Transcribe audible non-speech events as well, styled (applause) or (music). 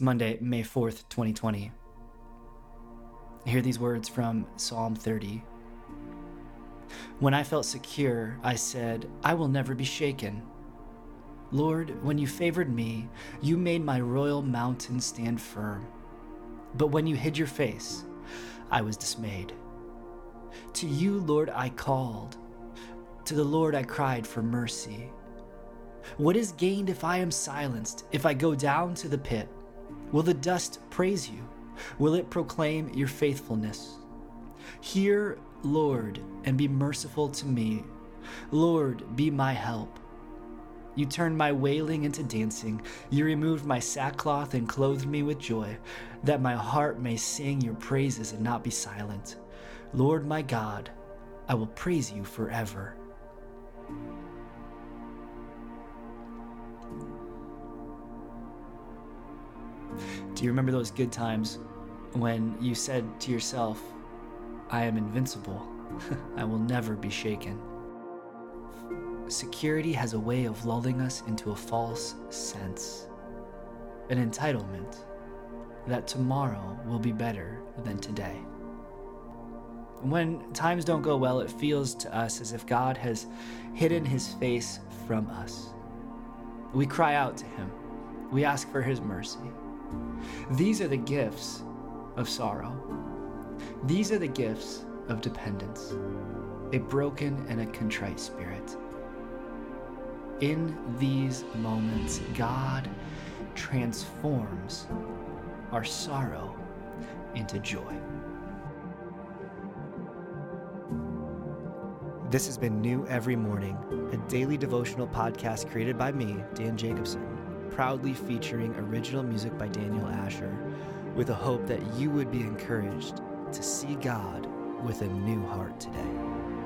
It's Monday, May 4th, 2020. Hear these words from Psalm 30. When I felt secure, I said, I will never be shaken. Lord, when you favored me, you made my royal mountain stand firm. But when you hid your face, I was dismayed. To you, Lord, I called. To the Lord I cried for mercy. What is gained if I am silenced, if I go down to the pit? Will the dust praise you? Will it proclaim your faithfulness? Hear, Lord, and be merciful to me. Lord, be my help. You turned my wailing into dancing. You removed my sackcloth and clothed me with joy, that my heart may sing your praises and not be silent. Lord my God, I will praise you forever. Do you remember those good times when you said to yourself, I am invincible, (laughs) I will never be shaken? Security has a way of lulling us into a false sense, an entitlement that tomorrow will be better than today. When times don't go well, it feels to us as if God has hidden his face from us. We cry out to him, we ask for his mercy. These are the gifts of sorrow. These are the gifts of dependence, a broken and a contrite spirit. In these moments, God transforms our sorrow into joy. This has been New Every Morning, a daily devotional podcast created by me, Dan Jacobson, proudly featuring original music by Daniel Asher, with a hope that you would be encouraged to see God with a new heart today.